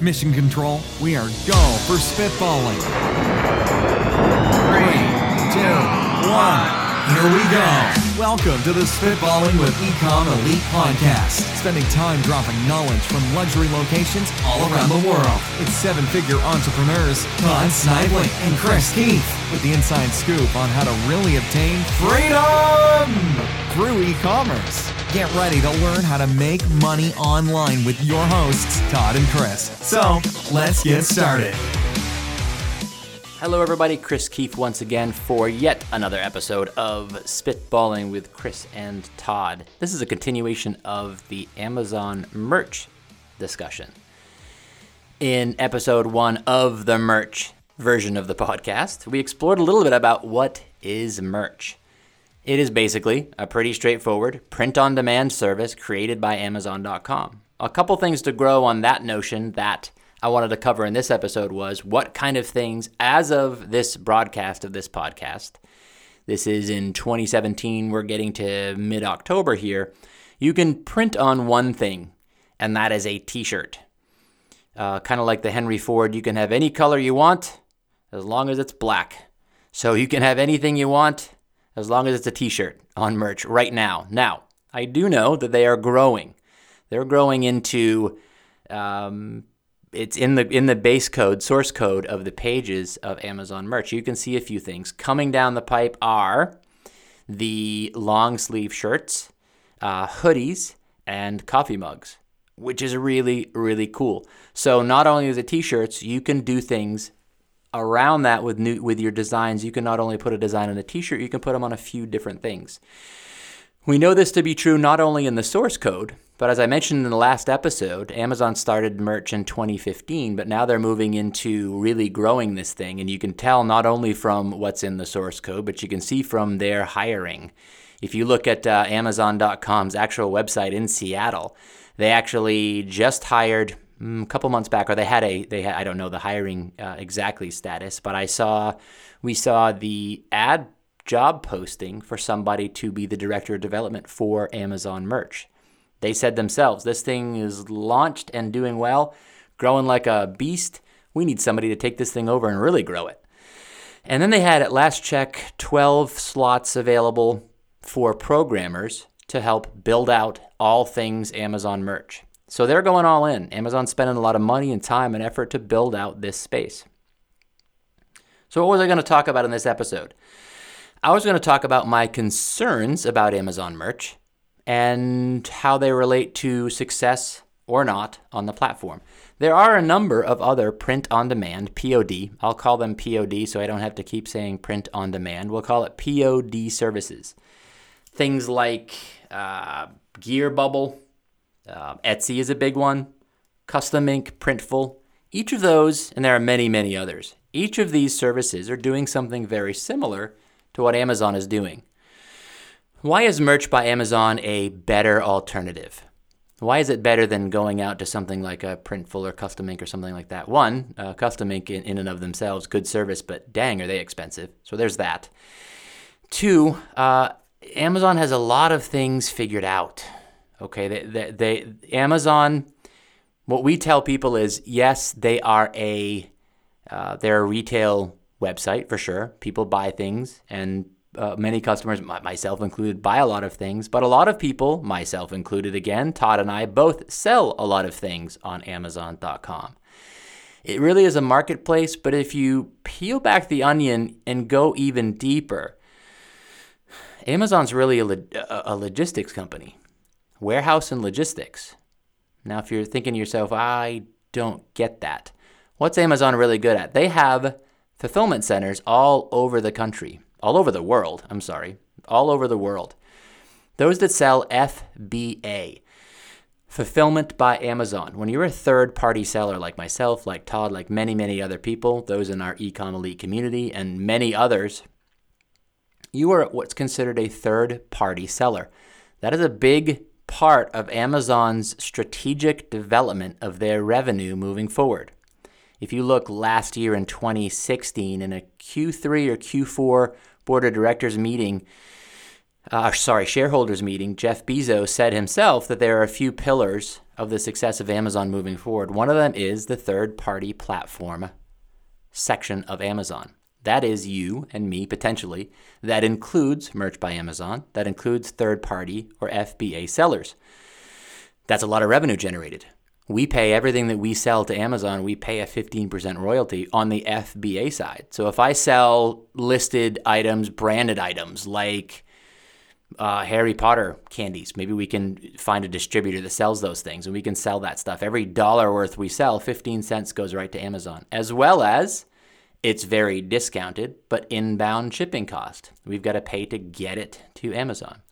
Mission control, we are go for spitballing. Three, two, one. Here we go. Welcome to the Spitballing with Ecom Elite podcast. Spending time dropping knowledge from luxury locations all around the world. It's seven figure entrepreneurs Todd Snively and Chris Keith with the inside scoop on how to really obtain freedom through e commerce. Get ready to learn how to make money online with your hosts, Todd and Chris. So let's get started. Hello, everybody. Chris Keith once again for yet another episode of Spitballing with Chris and Todd. This is a continuation of the Amazon merch discussion. In episode one of the merch version of the podcast, we explored a little bit about what is merch. It is basically a pretty straightforward print on demand service created by Amazon.com. A couple things to grow on that notion that I wanted to cover in this episode was what kind of things, as of this broadcast of this podcast, this is in 2017, we're getting to mid October here, you can print on one thing, and that is a t shirt. Uh, kind of like the Henry Ford, you can have any color you want as long as it's black. So you can have anything you want as long as it's a t shirt on merch right now. Now, I do know that they are growing. They're growing into um, it's in the in the base code source code of the pages of Amazon merch. You can see a few things coming down the pipe are the long sleeve shirts, uh, hoodies, and coffee mugs, which is really really cool. So not only the t-shirts, you can do things around that with new with your designs. You can not only put a design on a t-shirt, you can put them on a few different things. We know this to be true not only in the source code, but as I mentioned in the last episode, Amazon started merch in 2015, but now they're moving into really growing this thing. And you can tell not only from what's in the source code, but you can see from their hiring. If you look at uh, Amazon.com's actual website in Seattle, they actually just hired a couple months back, or they had a they had, I don't know the hiring uh, exactly status, but I saw we saw the ad job posting for somebody to be the director of development for Amazon merch. They said themselves, this thing is launched and doing well, growing like a beast. We need somebody to take this thing over and really grow it. And then they had, at last check, 12 slots available for programmers to help build out all things Amazon merch. So they're going all in. Amazon's spending a lot of money and time and effort to build out this space. So, what was I going to talk about in this episode? I was going to talk about my concerns about Amazon merch and how they relate to success or not on the platform. There are a number of other print on demand, POD. I'll call them POD so I don't have to keep saying print on demand. We'll call it POD services. Things like uh, Gear Bubble, uh, Etsy is a big one, Custom Ink, Printful. Each of those, and there are many, many others, each of these services are doing something very similar to what Amazon is doing. Why is merch by Amazon a better alternative? Why is it better than going out to something like a Printful or Custom Ink or something like that? One, uh, Custom Ink in, in and of themselves, good service, but dang, are they expensive. So there's that. Two, uh, Amazon has a lot of things figured out. Okay, they, they, they, Amazon, what we tell people is yes, they are a uh, they're a retail website for sure. People buy things and uh, many customers, myself included, buy a lot of things, but a lot of people, myself included again, Todd and I both sell a lot of things on Amazon.com. It really is a marketplace, but if you peel back the onion and go even deeper, Amazon's really a, a logistics company, warehouse and logistics. Now, if you're thinking to yourself, I don't get that, what's Amazon really good at? They have fulfillment centers all over the country all over the world, I'm sorry, all over the world. Those that sell FBA, fulfillment by Amazon. When you're a third party seller like myself, like Todd, like many, many other people, those in our Ecom Elite community, and many others, you are what's considered a third party seller. That is a big part of Amazon's strategic development of their revenue moving forward. If you look last year in 2016 in a Q3 or Q4 board of directors meeting, uh, sorry, shareholders meeting, Jeff Bezos said himself that there are a few pillars of the success of Amazon moving forward. One of them is the third party platform section of Amazon. That is you and me potentially. That includes Merch by Amazon, that includes third party or FBA sellers. That's a lot of revenue generated. We pay everything that we sell to Amazon, we pay a 15% royalty on the FBA side. So if I sell listed items, branded items like uh, Harry Potter candies. Maybe we can find a distributor that sells those things and we can sell that stuff. Every dollar worth we sell, 15 cents goes right to Amazon, as well as it's very discounted, but inbound shipping cost. We've got to pay to get it to Amazon.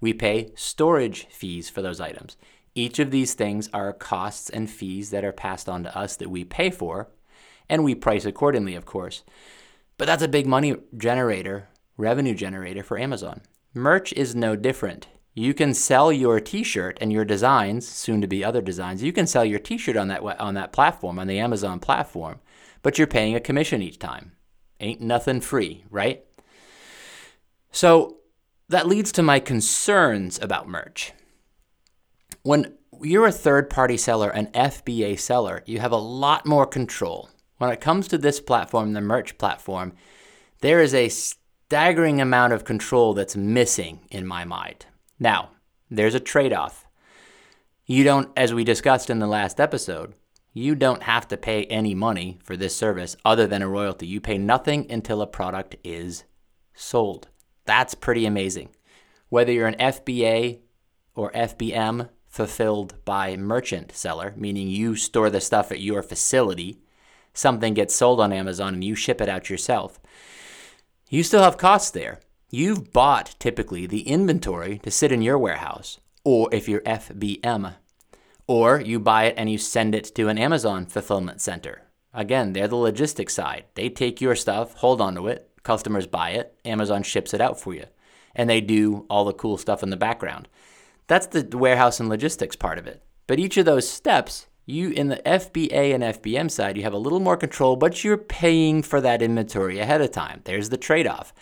We pay storage fees for those items. Each of these things are costs and fees that are passed on to us that we pay for, and we price accordingly, of course. But that's a big money generator, revenue generator for Amazon. Merch is no different. You can sell your T-shirt and your designs, soon to be other designs. You can sell your T-shirt on that on that platform, on the Amazon platform, but you're paying a commission each time. Ain't nothing free, right? So that leads to my concerns about merch. When you're a third-party seller, an FBA seller, you have a lot more control. When it comes to this platform, the merch platform, there is a staggering amount of control that's missing in my mind. Now, there's a trade off. You don't, as we discussed in the last episode, you don't have to pay any money for this service other than a royalty. You pay nothing until a product is sold. That's pretty amazing. Whether you're an FBA or FBM fulfilled by merchant seller, meaning you store the stuff at your facility, something gets sold on Amazon and you ship it out yourself you still have costs there. You've bought typically the inventory to sit in your warehouse, or if you're FBM, or you buy it and you send it to an Amazon fulfillment center. Again, they're the logistics side. They take your stuff, hold onto it, customers buy it, Amazon ships it out for you, and they do all the cool stuff in the background. That's the warehouse and logistics part of it. But each of those steps you in the FBA and FBM side, you have a little more control, but you're paying for that inventory ahead of time. There's the trade off.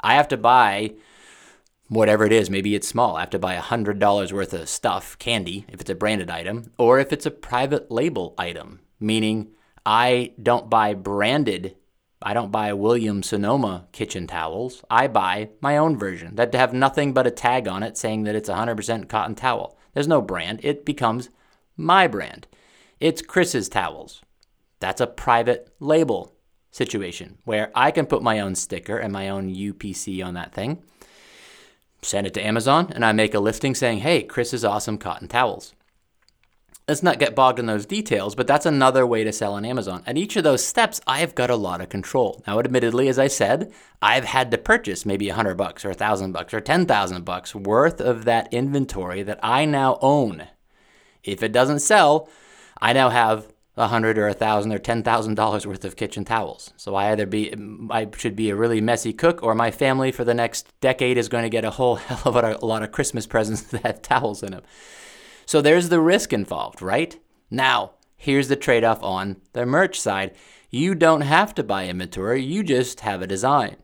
I have to buy whatever it is, maybe it's small. I have to buy $100 worth of stuff, candy, if it's a branded item, or if it's a private label item, meaning I don't buy branded, I don't buy William Sonoma kitchen towels. I buy my own version that have nothing but a tag on it saying that it's 100% cotton towel. There's no brand, it becomes my brand. It's Chris's towels. That's a private label situation where I can put my own sticker and my own UPC on that thing, send it to Amazon, and I make a listing saying, hey, Chris's awesome cotton towels. Let's not get bogged in those details, but that's another way to sell on Amazon. At each of those steps, I've got a lot of control. Now, admittedly, as I said, I've had to purchase maybe a hundred bucks or a thousand bucks or ten thousand bucks worth of that inventory that I now own. If it doesn't sell, I now have a hundred or a thousand or ten thousand dollars worth of kitchen towels. So I either be I should be a really messy cook, or my family for the next decade is going to get a whole hell of a, lot of Christmas presents that have towels in them. So there's the risk involved, right? Now here's the trade-off on the merch side. You don't have to buy inventory; you just have a design.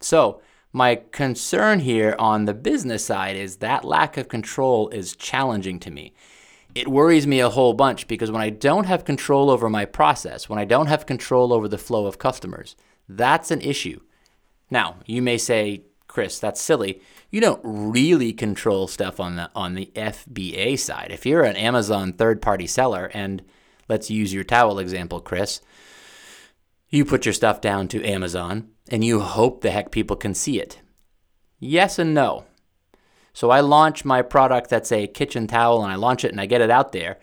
So my concern here on the business side is that lack of control is challenging to me it worries me a whole bunch because when I don't have control over my process, when I don't have control over the flow of customers, that's an issue. Now, you may say, Chris, that's silly. You don't really control stuff on the on the FBA side. If you're an Amazon third-party seller and let's use your towel example, Chris, you put your stuff down to Amazon and you hope the heck people can see it. Yes and no. So I launch my product that's a kitchen towel and I launch it and I get it out there.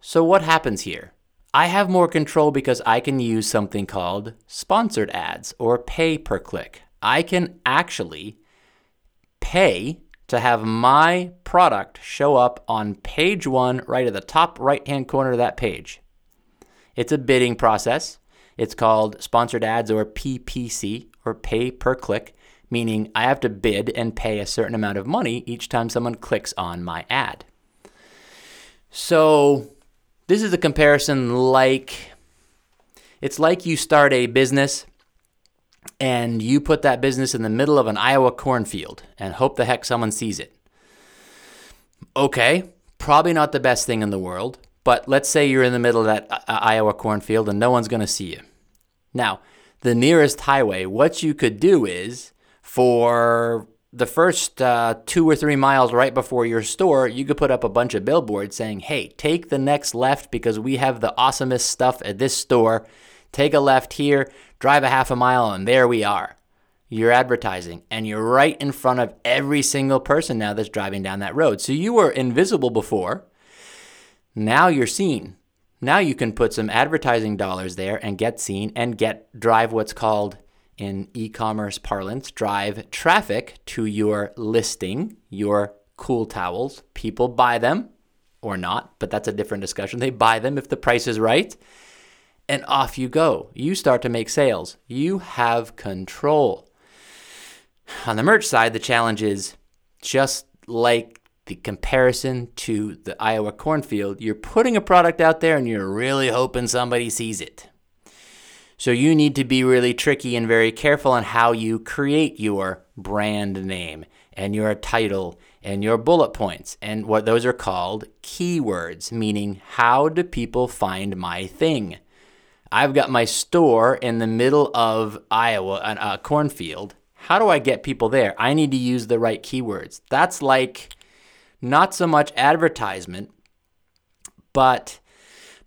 So what happens here? I have more control because I can use something called sponsored ads or pay per click. I can actually pay to have my product show up on page one, right at the top right hand corner of that page. It's a bidding process. It's called sponsored ads or PPC or pay per click meaning I have to bid and pay a certain amount of money each time someone clicks on my ad. So, this is a comparison like it's like you start a business and you put that business in the middle of an Iowa cornfield and hope the heck someone sees it. Okay, Probably not the best thing in the world, but let's say you're in the middle of that uh, Iowa cornfield and no one's going to see you. Now, the nearest highway, what you could do is for the first uh, two or three miles right before your store, you could put up a bunch of billboards saying, hey, take the next left because we have the awesomest stuff at this store. Take a left here, drive a half a mile, and there we are. You're advertising, and you're right in front of every single person now that's driving down that road. So you were invisible before. Now you're seen. Now you can put some advertising dollars there and get seen and get drive what's called in e commerce parlance, drive traffic to your listing, your cool towels. People buy them or not, but that's a different discussion. They buy them if the price is right, and off you go. You start to make sales. You have control. On the merch side, the challenge is just like the comparison to the Iowa cornfield, you're putting a product out there and you're really hoping somebody sees it. So you need to be really tricky and very careful on how you create your brand name and your title and your bullet points. And what those are called keywords, meaning how do people find my thing? I've got my store in the middle of Iowa, a cornfield. How do I get people there? I need to use the right keywords. That's like not so much advertisement, but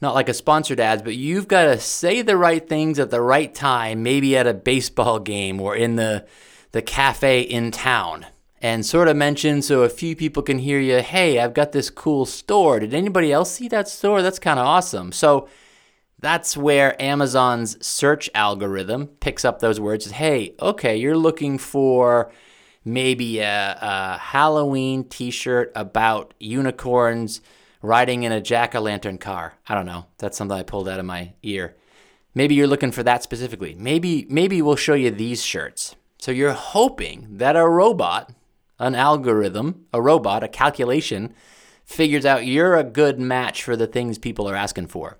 not like a sponsored ads, but you've got to say the right things at the right time, maybe at a baseball game or in the the cafe in town. And sort of mention so a few people can hear you, hey, I've got this cool store. Did anybody else see that store? That's kind of awesome. So that's where Amazon's search algorithm picks up those words. Hey, okay, you're looking for maybe a, a Halloween t shirt about unicorns riding in a jack o' lantern car. I don't know. That's something I pulled out of my ear. Maybe you're looking for that specifically. Maybe maybe we'll show you these shirts. So you're hoping that a robot, an algorithm, a robot, a calculation figures out you're a good match for the things people are asking for.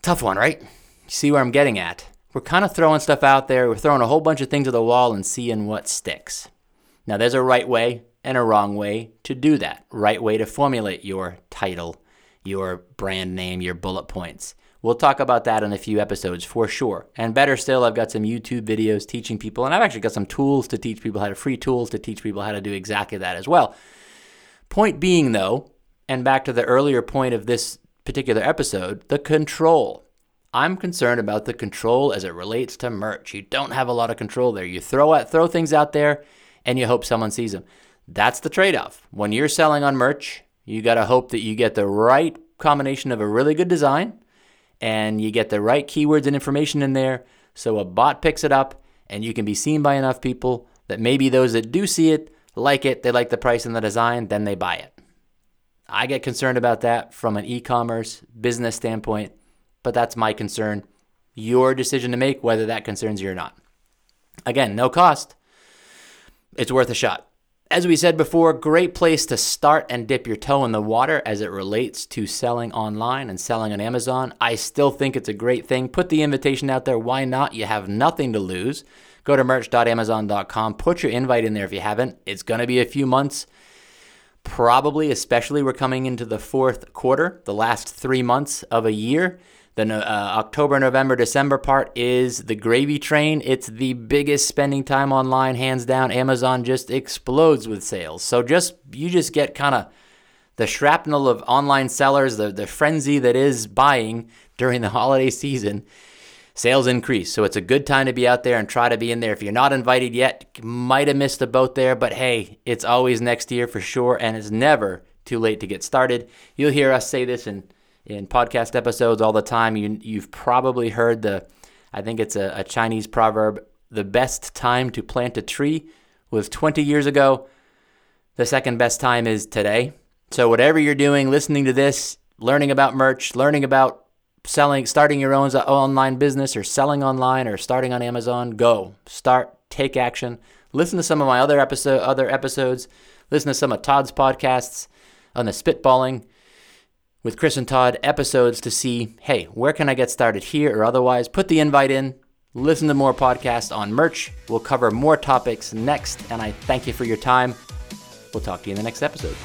Tough one, right? You see where I'm getting at? We're kind of throwing stuff out there. We're throwing a whole bunch of things at the wall and seeing what sticks. Now, there's a right way and a wrong way to do that. Right way to formulate your title, your brand name, your bullet points. We'll talk about that in a few episodes for sure. And better still, I've got some YouTube videos teaching people, and I've actually got some tools to teach people how to free tools to teach people how to do exactly that as well. Point being, though, and back to the earlier point of this particular episode, the control. I'm concerned about the control as it relates to merch. You don't have a lot of control there. You throw out, throw things out there and you hope someone sees them. That's the trade off. When you're selling on merch, you got to hope that you get the right combination of a really good design and you get the right keywords and information in there so a bot picks it up and you can be seen by enough people that maybe those that do see it like it, they like the price and the design, then they buy it. I get concerned about that from an e commerce business standpoint, but that's my concern. Your decision to make whether that concerns you or not. Again, no cost. It's worth a shot. As we said before, great place to start and dip your toe in the water as it relates to selling online and selling on Amazon. I still think it's a great thing. Put the invitation out there. Why not? You have nothing to lose. Go to merch.amazon.com. Put your invite in there if you haven't. It's going to be a few months. Probably, especially, we're coming into the fourth quarter, the last three months of a year. The uh, October, November, December part is the gravy train. It's the biggest spending time online, hands down. Amazon just explodes with sales. So just you just get kind of the shrapnel of online sellers, the, the frenzy that is buying during the holiday season. Sales increase. So it's a good time to be out there and try to be in there. If you're not invited yet, might have missed a boat there, but hey, it's always next year for sure, and it's never too late to get started. You'll hear us say this in in podcast episodes all the time. You, you've probably heard the, I think it's a, a Chinese proverb, the best time to plant a tree was 20 years ago. The second best time is today. So, whatever you're doing, listening to this, learning about merch, learning about selling, starting your own online business or selling online or starting on Amazon, go. Start, take action. Listen to some of my other episode other episodes. Listen to some of Todd's podcasts on the spitballing with Chris and Todd episodes to see, hey, where can I get started here or otherwise? Put the invite in, listen to more podcasts on merch. We'll cover more topics next, and I thank you for your time. We'll talk to you in the next episode.